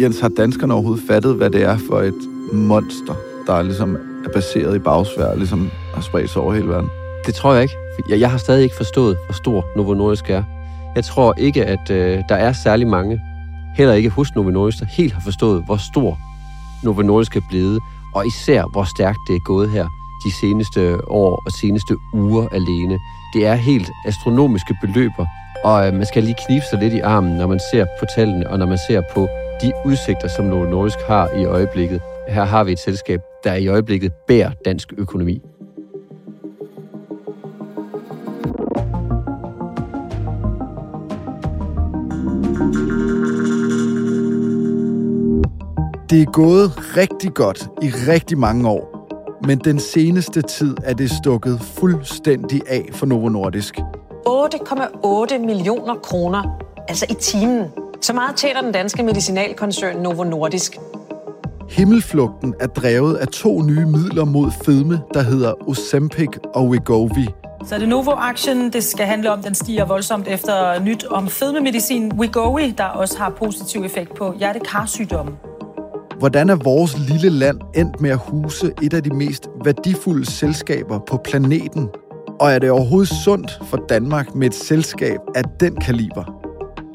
Jens, har danskerne overhovedet fattet, hvad det er for et monster, der ligesom er baseret i bagsvær, ligesom har spredt sig over hele verden? Det tror jeg ikke. Jeg, jeg har stadig ikke forstået, hvor stor Novo Nordisk er. Jeg tror ikke, at øh, der er særlig mange, heller ikke hos Novo Nordisk, der helt har forstået, hvor stor Novo Nordisk er blevet, og især hvor stærkt det er gået her de seneste år og seneste uger alene. Det er helt astronomiske beløber, og øh, man skal lige knibe sig lidt i armen, når man ser på tallene, og når man ser på de udsigter, som Novo Nordisk har i øjeblikket. Her har vi et selskab, der i øjeblikket bærer dansk økonomi. Det er gået rigtig godt i rigtig mange år, men den seneste tid er det stukket fuldstændig af for Novo Nordisk. 8,8 millioner kroner, altså i timen. Så meget tjener den danske medicinalkoncern Novo Nordisk. Himmelflugten er drevet af to nye midler mod fedme, der hedder Ozempic og Wegovy. Så det Novo-aktien, det skal handle om, den stiger voldsomt efter nyt om fedmemedicin Wegovy, der også har positiv effekt på hjertekarsygdomme. Hvordan er vores lille land endt med at huse et af de mest værdifulde selskaber på planeten? Og er det overhovedet sundt for Danmark med et selskab af den kaliber?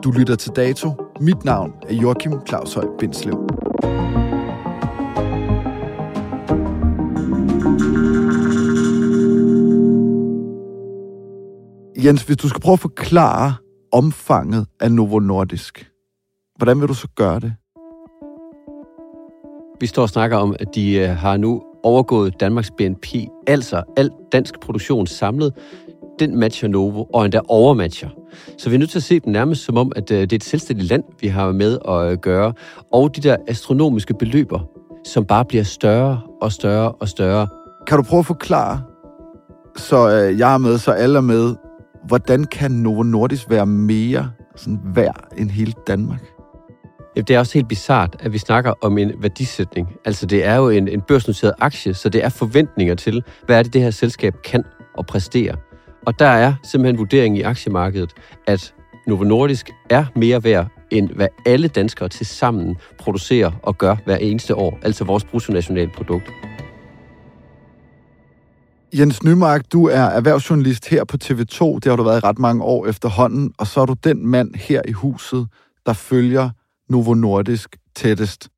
Du lytter til Dato. Mit navn er Joachim Claus Høj Bindslev. Jens, hvis du skal prøve at forklare omfanget af Novo Nordisk, hvordan vil du så gøre det? Vi står og snakker om, at de øh, har nu overgået Danmarks BNP, altså al dansk produktion samlet. Den matcher Novo, og endda overmatcher. Så vi er nødt til at se dem nærmest som om, at øh, det er et selvstændigt land, vi har med at øh, gøre. Og de der astronomiske beløber, som bare bliver større og større og større. Kan du prøve at forklare, så øh, jeg er med, så alle er med, hvordan kan Novo Nordisk være mere sådan værd end hele Danmark? Det er også helt bizart, at vi snakker om en værdisætning. Altså det er jo en, en børsnoteret aktie, så det er forventninger til, hvad er det, det her selskab kan og præstere. Og der er simpelthen vurderingen i aktiemarkedet, at Novo Nordisk er mere værd, end hvad alle danskere til sammen producerer og gør hver eneste år, altså vores bruttonationalprodukt. Jens Nymark, du er erhvervsjournalist her på TV2. Det har du været i ret mange år efterhånden. Og så er du den mand her i huset, der følger Novo Nordisk tættest.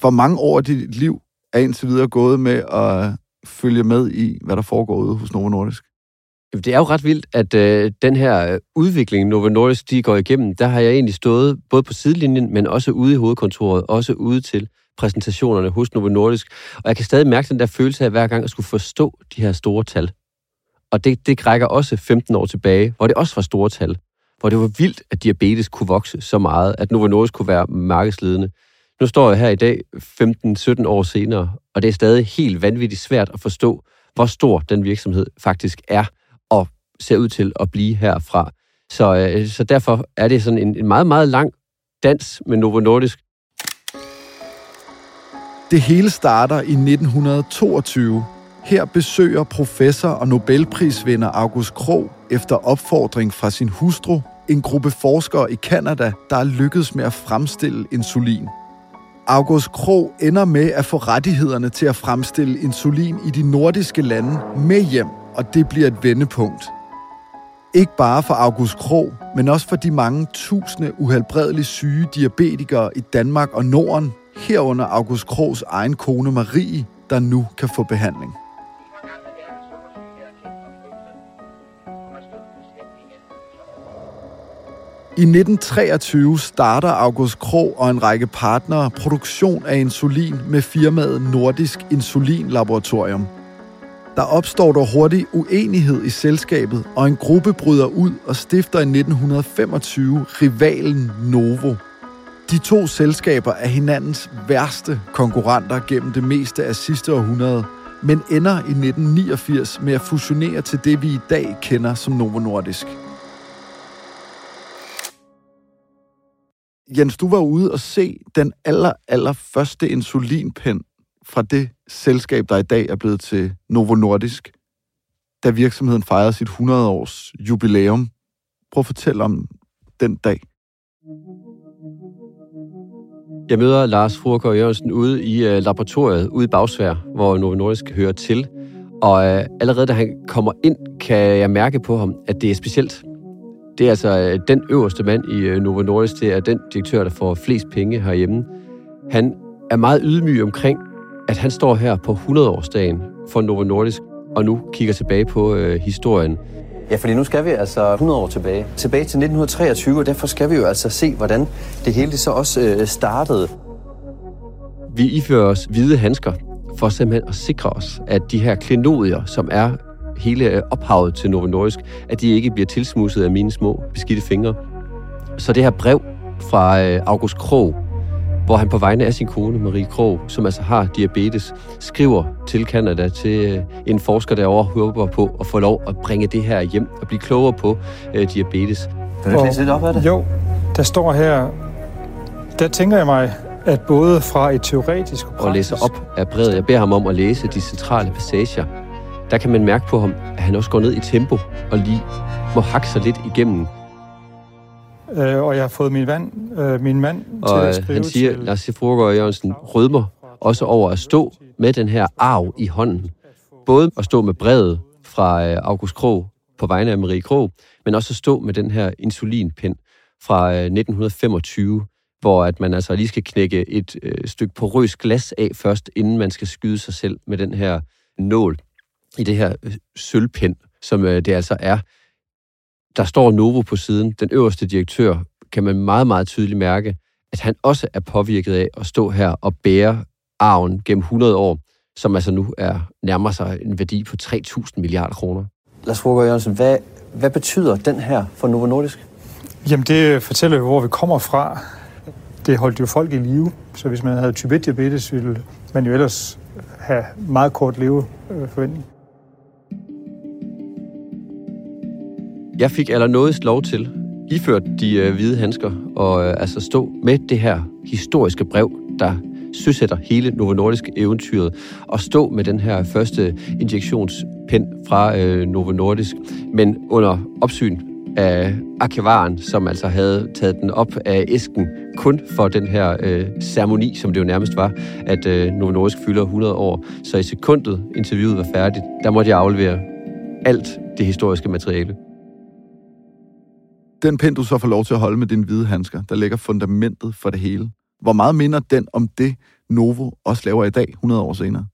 Hvor mange år af dit liv er indtil videre gået med at følge med i, hvad der foregår ude hos Novo Nordisk? Det er jo ret vildt, at øh, den her øh, udvikling, Novo Nordisk, de går igennem, der har jeg egentlig stået både på sidelinjen, men også ude i hovedkontoret, også ude til præsentationerne hos Novo Nordisk. Og jeg kan stadig mærke den der følelse af hver gang at skulle forstå de her store tal. Og det, det rækker også 15 år tilbage, hvor det også var store tal. Hvor det var vildt, at diabetes kunne vokse så meget, at Novo Nordisk kunne være markedsledende. Nu står jeg her i dag, 15-17 år senere, og det er stadig helt vanvittigt svært at forstå, hvor stor den virksomhed faktisk er ser ud til at blive herfra. Så, øh, så derfor er det sådan en, en meget, meget lang dans med Novo Nordisk. Det hele starter i 1922. Her besøger professor og Nobelprisvinder August Krog efter opfordring fra sin hustru en gruppe forskere i Kanada, der er lykkedes med at fremstille insulin. August Krog ender med at få rettighederne til at fremstille insulin i de nordiske lande med hjem, og det bliver et vendepunkt. Ikke bare for August Krog, men også for de mange tusinde uhelbredeligt syge diabetikere i Danmark og Norden, herunder August Krogs egen kone Marie, der nu kan få behandling. I 1923 starter August Krog og en række partnere produktion af insulin med firmaet Nordisk Insulin Laboratorium. Der opstår dog hurtigt uenighed i selskabet, og en gruppe bryder ud og stifter i 1925 rivalen Novo. De to selskaber er hinandens værste konkurrenter gennem det meste af sidste århundrede, men ender i 1989 med at fusionere til det, vi i dag kender som Novo Nordisk. Jens, du var ude og se den aller, aller første insulinpen fra det selskab, der i dag er blevet til Novo Nordisk, da virksomheden fejrede sit 100-års jubilæum. Prøv at fortælle om den dag. Jeg møder Lars Fruergaard Jørgensen ude i uh, laboratoriet, ude i Bagsvær, hvor Novo Nordisk hører til. Og uh, allerede da han kommer ind, kan jeg mærke på ham, at det er specielt. Det er altså øh, den øverste mand i øh, Novo Nordisk, det er den direktør, der får flest penge herhjemme. Han er meget ydmyg omkring, at han står her på 100-årsdagen for Novo Nordisk, og nu kigger tilbage på øh, historien. Ja, fordi nu skal vi altså 100 år tilbage. Tilbage til 1923, og derfor skal vi jo altså se, hvordan det hele så også øh, startede. Vi ifører os hvide handsker for simpelthen at sikre os, at de her klenodier, som er hele ophavet til Novo Nordisk, at de ikke bliver tilsmusset af mine små beskidte fingre. Så det her brev fra øh, August Krog, hvor han på vegne af sin kone, Marie Krog, som altså har diabetes, skriver til Kanada til øh, en forsker derovre, håber på at få lov at bringe det her hjem og blive klogere på øh, diabetes. Kan du læse lidt op af det? Jo, der står her, der tænker jeg mig, at både fra et teoretisk og praktisk... Og læser op af brevet. Jeg beder ham om at læse de centrale passager der kan man mærke på ham, at han også går ned i tempo og lige må hakke sig lidt igennem. Øh, og jeg har fået min, vand, øh, min mand og til at skrive han siger, til... Lars Sifurgaard Jørgensen rødmer også over at stå med den her arv i hånden. Både at stå med brevet fra øh, August Krog på vegne af Marie Krog, men også at stå med den her insulinpind fra 1925, øh, hvor at man altså lige skal knække et øh, stykke porøs glas af først, inden man skal skyde sig selv med den her nål i det her øh, sølvpind, som øh, det altså er. Der står Novo på siden. Den øverste direktør kan man meget, meget tydeligt mærke, at han også er påvirket af at stå her og bære arven gennem 100 år, som altså nu er nærmer sig en værdi på 3.000 milliarder kroner. Lars Fogger Jørgensen, hvad, hvad betyder den her for Novo Nordisk? Jamen det fortæller jo, hvor vi kommer fra. Det holdt jo folk i live, så hvis man havde type 1 diabetes, ville man jo ellers have meget kort leveforventning. Jeg fik allernådigst lov til, iført de øh, hvide handsker, og øh, altså stå med det her historiske brev, der søsætter hele Novo Nordisk eventyret, og stå med den her første injektionspind fra øh, Novo Nordisk, men under opsyn af arkivaren, som altså havde taget den op af æsken kun for den her øh, ceremoni, som det jo nærmest var, at øh, Novo Nordisk fylder 100 år. Så i sekundet interviewet var færdigt, der måtte jeg aflevere alt det historiske materiale den pind, du så får lov til at holde med dine hvide handsker, der lægger fundamentet for det hele. Hvor meget minder den om det, Novo også laver i dag, 100 år senere?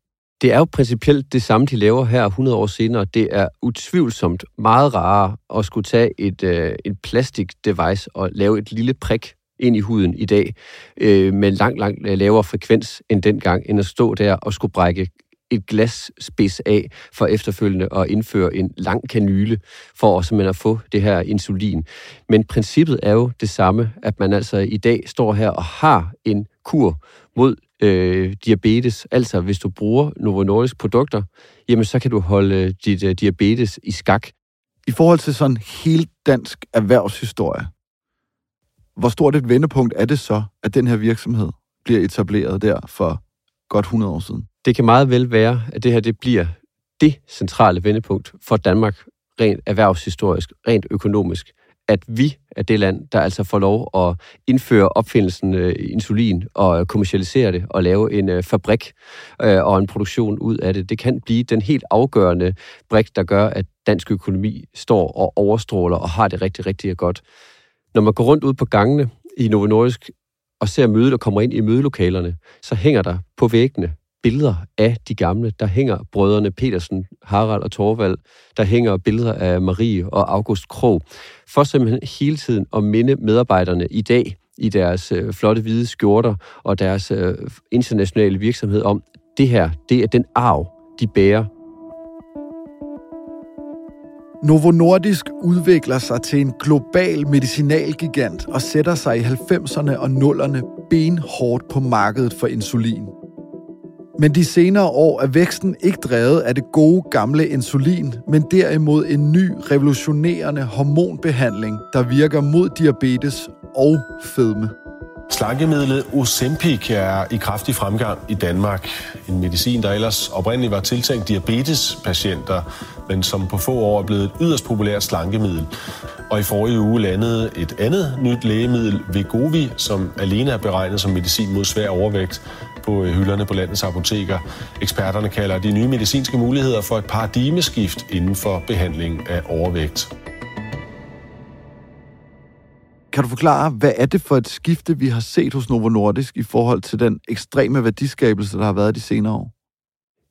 Det er jo principielt det samme, de laver her 100 år senere. Det er utvivlsomt meget rarere at skulle tage et, øh, et plastik-device og lave et lille prik ind i huden i dag øh, med langt, langt øh, lavere frekvens end dengang, end at stå der og skulle brække et glas spids af for efterfølgende at indføre en lang kanyle for at, man at få det her insulin. Men princippet er jo det samme, at man altså i dag står her og har en kur mod øh, diabetes. Altså, hvis du bruger Novo Nordisk produkter, jamen så kan du holde øh, dit øh, diabetes i skak. I forhold til sådan helt dansk erhvervshistorie, hvor stort et vendepunkt er det så, at den her virksomhed bliver etableret der for godt 100 år siden? Det kan meget vel være, at det her det bliver det centrale vendepunkt for Danmark, rent erhvervshistorisk, rent økonomisk at vi er det land, der altså får lov at indføre opfindelsen øh, insulin og kommercialisere det og lave en øh, fabrik øh, og en produktion ud af det. Det kan blive den helt afgørende brik, der gør, at dansk økonomi står og overstråler og har det rigtig, rigtig godt. Når man går rundt ud på gangene i Novo Nordisk og ser mødet og kommer ind i mødelokalerne, så hænger der på væggene billeder af de gamle. Der hænger brødrene Petersen, Harald og Torvald. Der hænger billeder af Marie og August Krog. For simpelthen hele tiden at minde medarbejderne i dag i deres øh, flotte hvide skjorter og deres øh, internationale virksomhed om, det her, det er den arv, de bærer. Novo Nordisk udvikler sig til en global medicinalgigant og sætter sig i 90'erne og 0'erne benhårdt på markedet for insulin. Men de senere år er væksten ikke drevet af det gode gamle insulin, men derimod en ny revolutionerende hormonbehandling, der virker mod diabetes og fedme. Slankemidlet Ozempic er i kraftig fremgang i Danmark. En medicin, der ellers oprindeligt var tiltænkt diabetespatienter, men som på få år er blevet et yderst populært slankemiddel. Og i forrige uge landede et andet nyt lægemiddel, Vegovi, som alene er beregnet som medicin mod svær overvægt på øh, hylderne på landets apoteker. Eksperterne kalder de nye medicinske muligheder for et paradigmeskift inden for behandling af overvægt. Kan du forklare, hvad er det for et skifte, vi har set hos Novo Nordisk i forhold til den ekstreme værdiskabelse, der har været de senere år?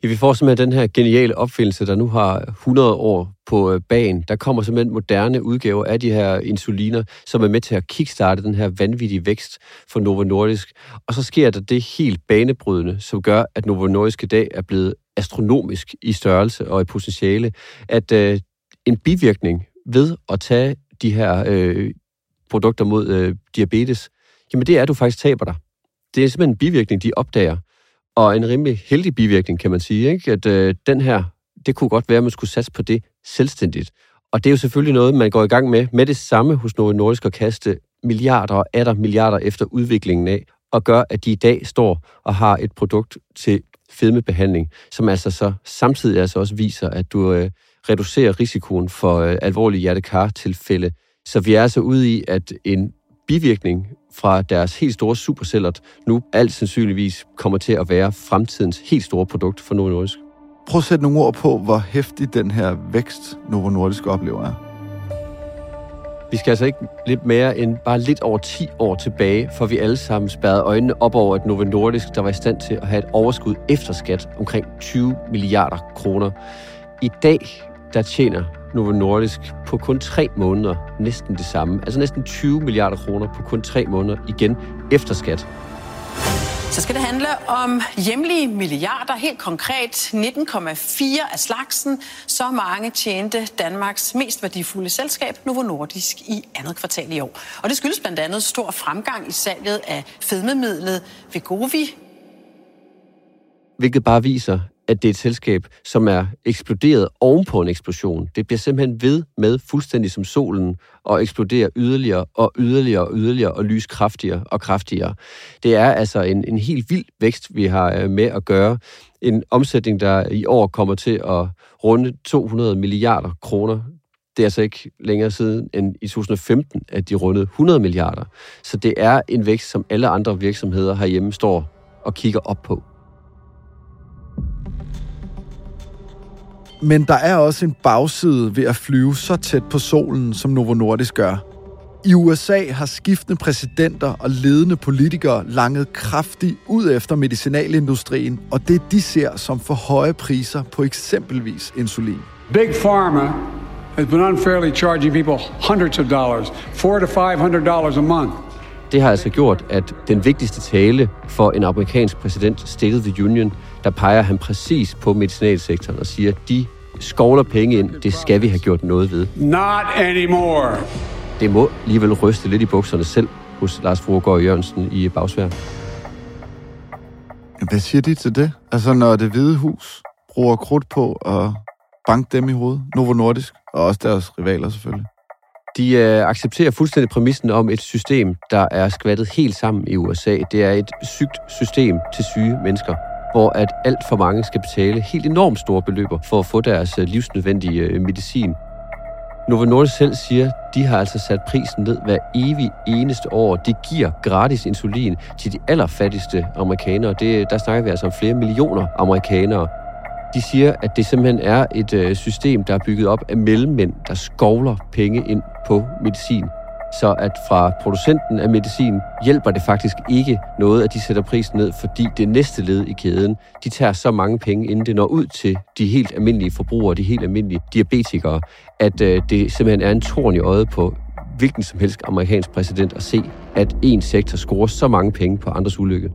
Ja, vi får simpelthen den her geniale opfindelse, der nu har 100 år på banen. bagen. Der kommer simpelthen moderne udgaver af de her insuliner, som er med til at kickstarte den her vanvittige vækst for Novo Nordisk. Og så sker der det helt banebrydende, som gør, at Novo Nordisk i dag er blevet astronomisk i størrelse og i potentiale, at øh, en bivirkning ved at tage de her øh, produkter mod øh, diabetes, jamen det er, at du faktisk taber dig. Det er simpelthen en bivirkning, de opdager. Og en rimelig heldig bivirkning, kan man sige, ikke? at øh, den her, det kunne godt være, at man skulle satse på det selvstændigt. Og det er jo selvfølgelig noget, man går i gang med, med det samme hos Novo Nordisk at kaste milliarder og atter milliarder efter udviklingen af, og gør, at de i dag står og har et produkt til fedmebehandling, som altså så samtidig altså også viser, at du øh, reducerer risikoen for øh, alvorlige hjertekar-tilfælde. Så vi er altså ude i, at en bivirkning fra deres helt store superceller nu alt sandsynligvis kommer til at være fremtidens helt store produkt for Novo Nordisk. Prøv at sætte nogle ord på, hvor hæftig den her vækst, Novo Nordisk oplever er. Vi skal altså ikke lidt mere end bare lidt over 10 år tilbage, for vi alle sammen spærrede øjnene op over et Novo Nordisk, der var i stand til at have et overskud efter skat omkring 20 milliarder kroner. I dag, der tjener Novo Nordisk på kun tre måneder næsten det samme. Altså næsten 20 milliarder kroner på kun tre måneder igen efter skat. Så skal det handle om hjemlige milliarder, helt konkret 19,4 af slagsen. Så mange tjente Danmarks mest værdifulde selskab, Novo Nordisk, i andet kvartal i år. Og det skyldes blandt andet stor fremgang i salget af fedmemidlet Vegovi. Hvilket bare viser, at det er et selskab, som er eksploderet ovenpå en eksplosion. Det bliver simpelthen ved med, fuldstændig som solen, og eksploderer yderligere og yderligere og yderligere og lys kraftigere og kraftigere. Det er altså en, en helt vild vækst, vi har øh, med at gøre. En omsætning, der i år kommer til at runde 200 milliarder kroner. Det er altså ikke længere siden end i 2015, at de rundede 100 milliarder. Så det er en vækst, som alle andre virksomheder herhjemme står og kigger op på. Men der er også en bagside ved at flyve så tæt på solen, som Novo Nordisk gør. I USA har skiftende præsidenter og ledende politikere langet kraftigt ud efter medicinalindustrien, og det de ser som for høje priser på eksempelvis insulin. Big Pharma has been unfairly charging people hundreds of dollars, four to five hundred dollars a month. Det har altså gjort, at den vigtigste tale for en amerikansk præsident, State of the Union, der peger han præcis på medicinalsektoren og siger, at de skovler penge ind, det skal vi have gjort noget ved. Not anymore. Det må alligevel ryste lidt i bukserne selv hos Lars Fruergaard Jørgensen i Bagsvær. Hvad siger de til det? Altså, når det hvide hus bruger krudt på at banke dem i hovedet, Novo Nordisk, og også deres rivaler selvfølgelig. De øh, accepterer fuldstændig præmissen om et system, der er skvattet helt sammen i USA. Det er et sygt system til syge mennesker, hvor at alt for mange skal betale helt enormt store beløber for at få deres øh, livsnødvendige øh, medicin. Novo Nordisk selv siger, de har altså sat prisen ned hver evig eneste år. De giver gratis insulin til de allerfattigste amerikanere. Det, der snakker vi altså om flere millioner amerikanere. De siger, at det simpelthen er et øh, system, der er bygget op af mellemmænd, der skovler penge ind på medicin. Så at fra producenten af medicin hjælper det faktisk ikke noget, at de sætter prisen ned, fordi det næste led i kæden, de tager så mange penge, inden det når ud til de helt almindelige forbrugere, de helt almindelige diabetikere, at øh, det simpelthen er en torn i øjet på hvilken som helst amerikansk præsident at se, at en sektor scorer så mange penge på andres ulykke.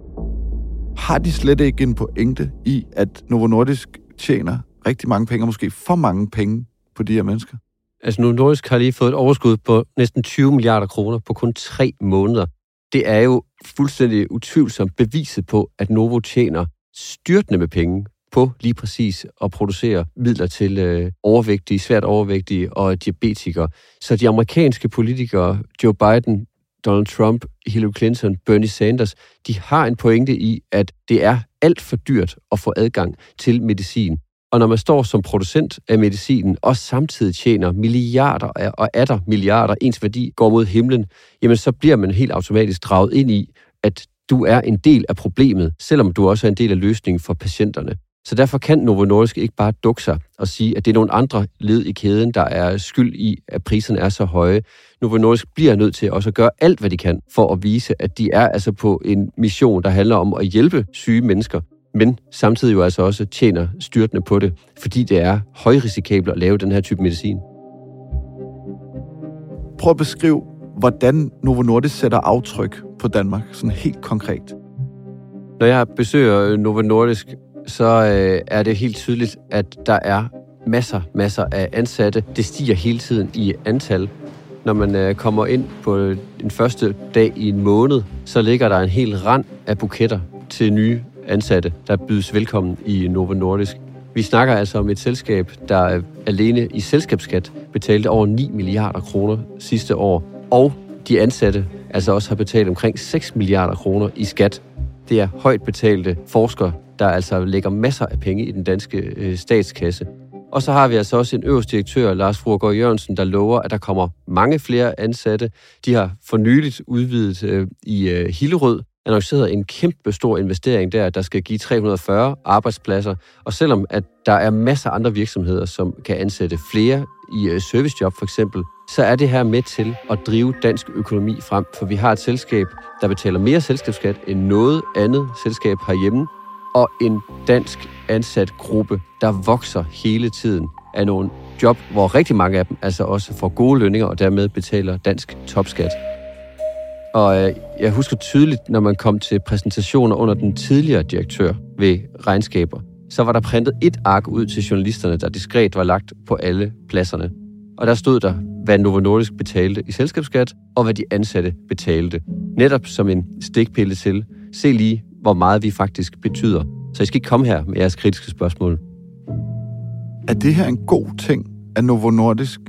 Har de slet ikke en pointe i, at Novo Nordisk tjener rigtig mange penge, og måske for mange penge på de her mennesker? Altså nu Nordisk har lige fået et overskud på næsten 20 milliarder kroner på kun tre måneder. Det er jo fuldstændig utvivlsomt beviset på, at Novo tjener styrtende med penge på lige præcis at producere midler til øh, overvægtige, svært overvægtige og diabetikere. Så de amerikanske politikere, Joe Biden, Donald Trump, Hillary Clinton, Bernie Sanders, de har en pointe i, at det er alt for dyrt at få adgang til medicin. Og når man står som producent af medicinen og samtidig tjener milliarder og atter milliarder, ens værdi går mod himlen, jamen så bliver man helt automatisk draget ind i, at du er en del af problemet, selvom du også er en del af løsningen for patienterne. Så derfor kan Novo Nordisk ikke bare dukke sig og sige, at det er nogle andre led i kæden, der er skyld i, at priserne er så høje. Novo Nordisk bliver nødt til også at gøre alt, hvad de kan, for at vise, at de er altså på en mission, der handler om at hjælpe syge mennesker, men samtidig jo altså også tjener styrtende på det, fordi det er højrisikabelt at lave den her type medicin. Prøv at beskrive, hvordan Novo Nordisk sætter aftryk på Danmark, sådan helt konkret. Når jeg besøger Novo Nordisk, så øh, er det helt tydeligt, at der er masser, masser af ansatte. Det stiger hele tiden i antal. Når man øh, kommer ind på den første dag i en måned, så ligger der en hel rand af buketter til nye ansatte, der bydes velkommen i Novo Nordisk. Vi snakker altså om et selskab, der alene i selskabsskat betalte over 9 milliarder kroner sidste år, og de ansatte altså også har betalt omkring 6 milliarder kroner i skat. Det er højt betalte forskere, der altså lægger masser af penge i den danske øh, statskasse. Og så har vi altså også en øverste direktør, Lars Fruergaard Jørgensen, der lover, at der kommer mange flere ansatte. De har for nyligt udvidet øh, i øh, Hillerød, annonceret en kæmpe stor investering der, der skal give 340 arbejdspladser. Og selvom at der er masser af andre virksomheder, som kan ansætte flere i øh, servicejob for eksempel, så er det her med til at drive dansk økonomi frem. For vi har et selskab, der betaler mere selskabsskat end noget andet selskab herhjemme, og en dansk ansat gruppe, der vokser hele tiden af nogle job, hvor rigtig mange af dem altså også får gode lønninger og dermed betaler dansk topskat. Og øh, jeg husker tydeligt, når man kom til præsentationer under den tidligere direktør ved regnskaber, så var der printet et ark ud til journalisterne, der diskret var lagt på alle pladserne. Og der stod der, hvad Novo Nordisk betalte i selskabsskat, og hvad de ansatte betalte. Netop som en stikpille til, se lige, hvor meget vi faktisk betyder. Så I skal ikke komme her med jeres kritiske spørgsmål. Er det her en god ting, at Novo Nordisk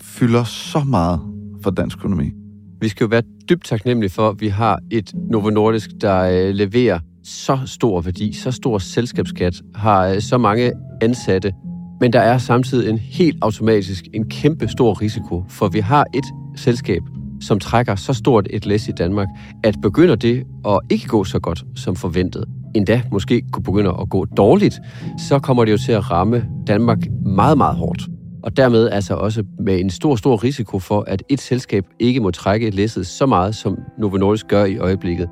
fylder så meget for dansk økonomi? Vi skal jo være dybt taknemmelige for, at vi har et Novo Nordisk, der øh, leverer så stor værdi, så stor selskabsskat, har øh, så mange ansatte, men der er samtidig en helt automatisk en kæmpe stor risiko, for vi har et selskab, som trækker så stort et læs i Danmark, at begynder det at ikke gå så godt som forventet, endda måske kunne begynde at gå dårligt, så kommer det jo til at ramme Danmark meget, meget hårdt og dermed altså også med en stor, stor risiko for, at et selskab ikke må trække læsset så meget, som Novo Nordisk gør i øjeblikket.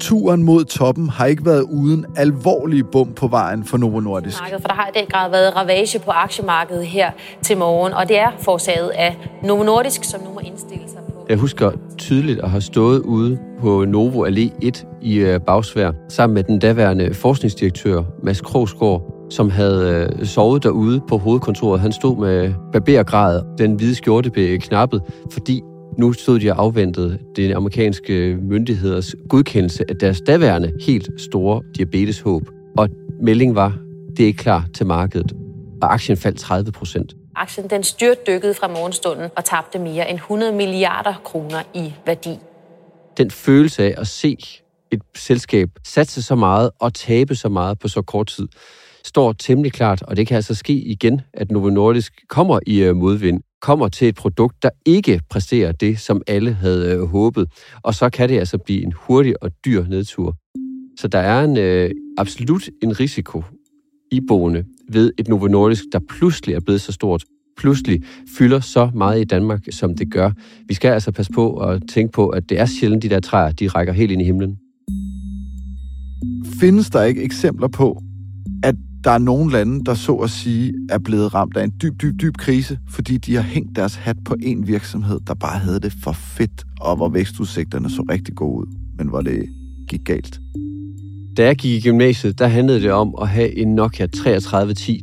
Turen mod toppen har ikke været uden alvorlige bum på vejen for Novo Nordisk. For der har i den grad været ravage på aktiemarkedet her til morgen, og det er forsaget af Novo Nordisk, som nu må indstille sig på. Jeg husker tydeligt at have stået ude på Novo Allé 1 i øh, Bagsvær, sammen med den daværende forskningsdirektør Mads Krogsgaard, som havde øh, sovet derude på hovedkontoret. Han stod med barbergrad, den hvide skjorte blev knappet, fordi nu stod de og afventede de amerikanske myndigheders godkendelse af deres daværende helt store diabeteshåb. Og meldingen var, det er ikke klar til markedet. Og aktien faldt 30 procent. Aktien den styrtdykkede fra morgenstunden og tabte mere end 100 milliarder kroner i værdi. Den følelse af at se et selskab satse så meget og tabe så meget på så kort tid, står temmelig klart, og det kan altså ske igen, at Novo Nordisk kommer i øh, modvind, kommer til et produkt, der ikke præsterer det, som alle havde øh, håbet, og så kan det altså blive en hurtig og dyr nedtur. Så der er en øh, absolut en risiko iboende ved et Novo Nordisk, der pludselig er blevet så stort, pludselig fylder så meget i Danmark, som det gør. Vi skal altså passe på og tænke på, at det er sjældent, de der træer, de rækker helt ind i himlen. Findes der ikke eksempler på, der er nogle lande, der så at sige er blevet ramt af en dyb, dyb, dyb krise, fordi de har hængt deres hat på en virksomhed, der bare havde det for fedt, og hvor vækstudsigterne så rigtig gode ud, men hvor det gik galt. Da jeg gik i gymnasiet, der handlede det om at have en Nokia 3310.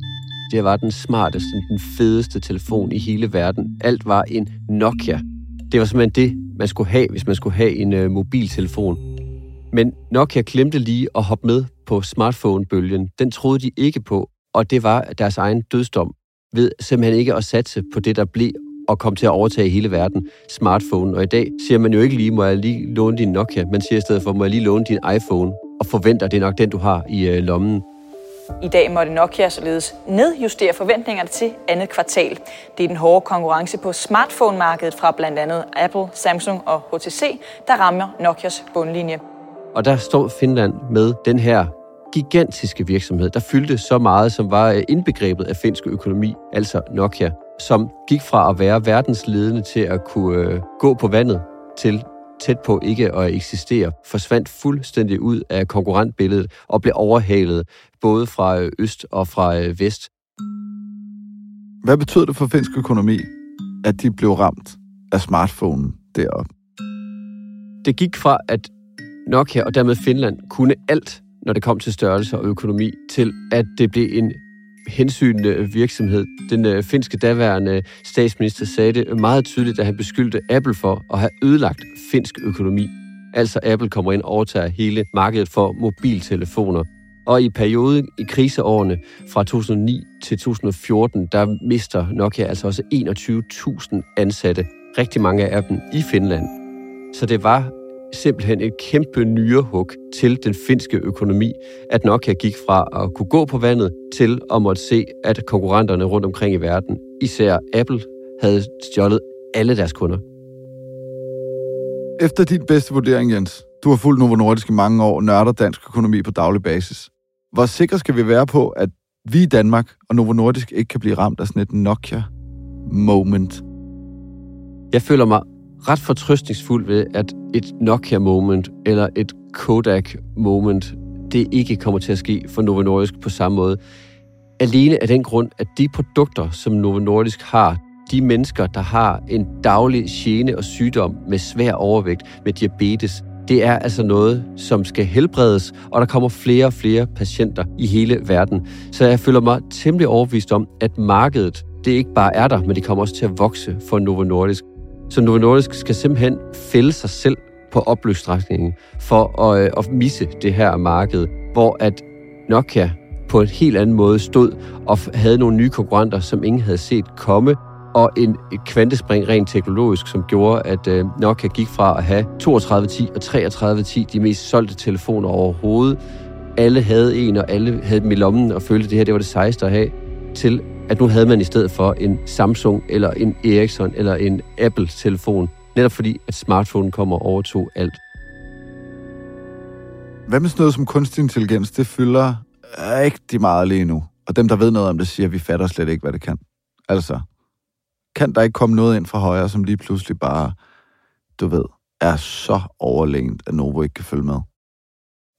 Det var den smarteste, den fedeste telefon i hele verden. Alt var en Nokia. Det var simpelthen det, man skulle have, hvis man skulle have en øh, mobiltelefon. Men Nokia glemte lige at hoppe med på smartphone-bølgen. Den troede de ikke på, og det var deres egen dødsdom ved simpelthen ikke at satse på det, der blev og kom til at overtage hele verden, smartphone. Og i dag siger man jo ikke lige, må jeg lige låne din Nokia, man siger i stedet for, må jeg lige låne din iPhone, og forventer, det er nok den, du har i øh, lommen. I dag måtte Nokia således nedjustere forventningerne til andet kvartal. Det er den hårde konkurrence på smartphone-markedet fra blandt andet Apple, Samsung og HTC, der rammer Nokias bundlinje. Og der stod Finland med den her gigantiske virksomhed, der fyldte så meget, som var øh, indbegrebet af finsk økonomi, altså Nokia, som gik fra at være verdensledende til at kunne øh, gå på vandet til tæt på ikke at eksistere, forsvandt fuldstændig ud af konkurrentbilledet og blev overhalet både fra øh, øst og fra vest. Hvad betød det for finsk økonomi, at de blev ramt af smartphonen deroppe? Det gik fra, at Nokia og dermed Finland kunne alt, når det kom til størrelse og økonomi, til at det blev en hensynende virksomhed. Den øh, finske daværende statsminister sagde det meget tydeligt, da han beskyldte Apple for at have ødelagt finsk økonomi. Altså Apple kommer ind og overtager hele markedet for mobiltelefoner. Og i perioden i kriseårene fra 2009 til 2014, der mister Nokia altså også 21.000 ansatte. Rigtig mange af dem i Finland. Så det var simpelthen et kæmpe nyrehug til den finske økonomi, at Nokia gik fra at kunne gå på vandet til at måtte se, at konkurrenterne rundt omkring i verden, især Apple, havde stjålet alle deres kunder. Efter din bedste vurdering, Jens, du har fulgt Novo Nordisk i mange år, nørder dansk økonomi på daglig basis. Hvor sikre skal vi være på, at vi i Danmark og Novo Nordisk ikke kan blive ramt af sådan et Nokia-moment? Jeg føler mig ret fortrøstningsfuld ved, at et Nokia-moment eller et Kodak-moment, det ikke kommer til at ske for Novo Nordisk på samme måde. Alene af den grund, at de produkter, som Novo Nordisk har, de mennesker, der har en daglig gene og sygdom med svær overvægt, med diabetes, det er altså noget, som skal helbredes, og der kommer flere og flere patienter i hele verden. Så jeg føler mig temmelig overbevist om, at markedet, det ikke bare er der, men det kommer også til at vokse for Novo Nordisk. Så Novo Nordisk skal simpelthen fælde sig selv på opløsstrækningen for at, øh, at misse det her marked, hvor at Nokia på en helt anden måde stod og havde nogle nye konkurrenter, som ingen havde set komme, og en, kvantespring rent teknologisk, som gjorde, at øh, Nokia gik fra at have 3210 og 3310, de mest solgte telefoner overhovedet. Alle havde en, og alle havde dem i lommen og følte, at det her det var det sejeste at have, til at nu havde man i stedet for en Samsung eller en Ericsson eller en Apple-telefon, netop fordi at smartphone kommer og overtog alt. Hvad med sådan noget som kunstig intelligens? Det fylder rigtig meget lige nu. Og dem, der ved noget om det, siger, at vi fatter slet ikke, hvad det kan. Altså, kan der ikke komme noget ind fra højre, som lige pludselig bare, du ved, er så overlænt, at Novo ikke kan følge med?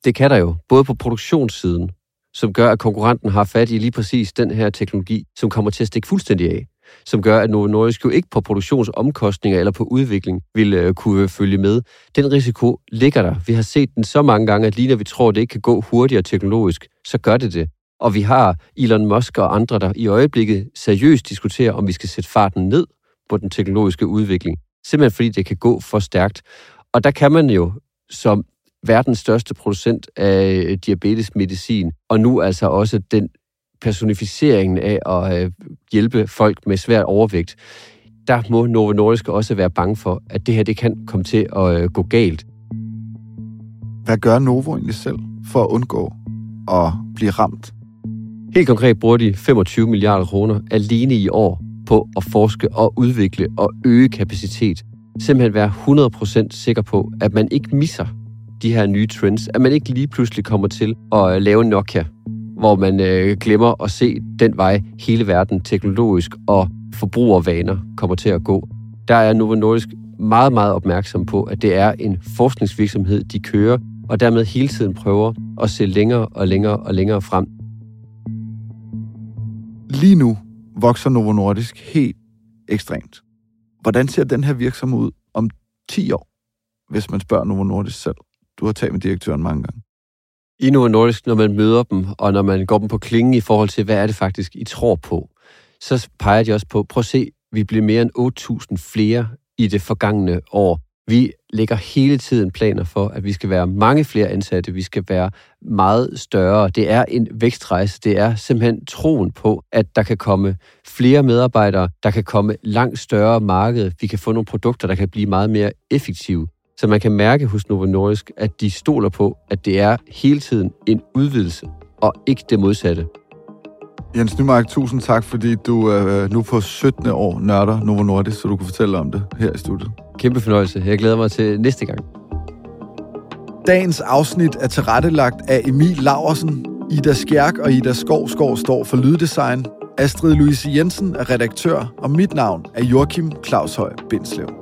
Det kan der jo, både på produktionssiden, som gør, at konkurrenten har fat i lige præcis den her teknologi, som kommer til at stikke fuldstændig af som gør, at Novo Nordisk jo ikke på produktionsomkostninger eller på udvikling vil øh, kunne følge med. Den risiko ligger der. Vi har set den så mange gange, at lige når vi tror, at det ikke kan gå hurtigere teknologisk, så gør det det. Og vi har Elon Musk og andre, der i øjeblikket seriøst diskuterer, om vi skal sætte farten ned på den teknologiske udvikling. Simpelthen fordi det kan gå for stærkt. Og der kan man jo som verdens største producent af diabetesmedicin, og nu altså også den personificeringen af at øh, hjælpe folk med svær overvægt, der må Novo Nordisk også være bange for, at det her det kan komme til at øh, gå galt. Hvad gør Novo egentlig selv for at undgå at blive ramt? Helt konkret bruger de 25 milliarder kroner alene i år på at forske og udvikle og øge kapacitet. Simpelthen være 100% sikker på, at man ikke misser de her nye trends, at man ikke lige pludselig kommer til at øh, lave Nokia, hvor man øh, glemmer at se den vej hele verden teknologisk og forbrugervaner kommer til at gå. Der er Novo Nordisk meget, meget opmærksom på, at det er en forskningsvirksomhed, de kører, og dermed hele tiden prøver at se længere og længere og længere frem. Lige nu vokser Novo Nordisk helt ekstremt. Hvordan ser den her virksomhed ud om 10 år, hvis man spørger Novo Nordisk selv? Du har talt med direktøren mange gange i Novo Nordisk, når man møder dem, og når man går dem på klingen i forhold til, hvad er det faktisk, I tror på, så peger de også på, prøv at se, vi bliver mere end 8.000 flere i det forgangne år. Vi lægger hele tiden planer for, at vi skal være mange flere ansatte, vi skal være meget større. Det er en vækstrejse, det er simpelthen troen på, at der kan komme flere medarbejdere, der kan komme langt større marked, vi kan få nogle produkter, der kan blive meget mere effektive. Så man kan mærke hos Novo Nordisk, at de stoler på, at det er hele tiden en udvidelse, og ikke det modsatte. Jens Nymark, tusind tak, fordi du øh, nu på 17. år nørder Novo Nordisk, så du kan fortælle om det her i studiet. Kæmpe fornøjelse. Jeg glæder mig til næste gang. Dagens afsnit er tilrettelagt af Emil Laversen. Ida Skjærk og Ida Skovskov står for lyddesign. Astrid Louise Jensen er redaktør, og mit navn er Joachim Claus Høj Bindslev.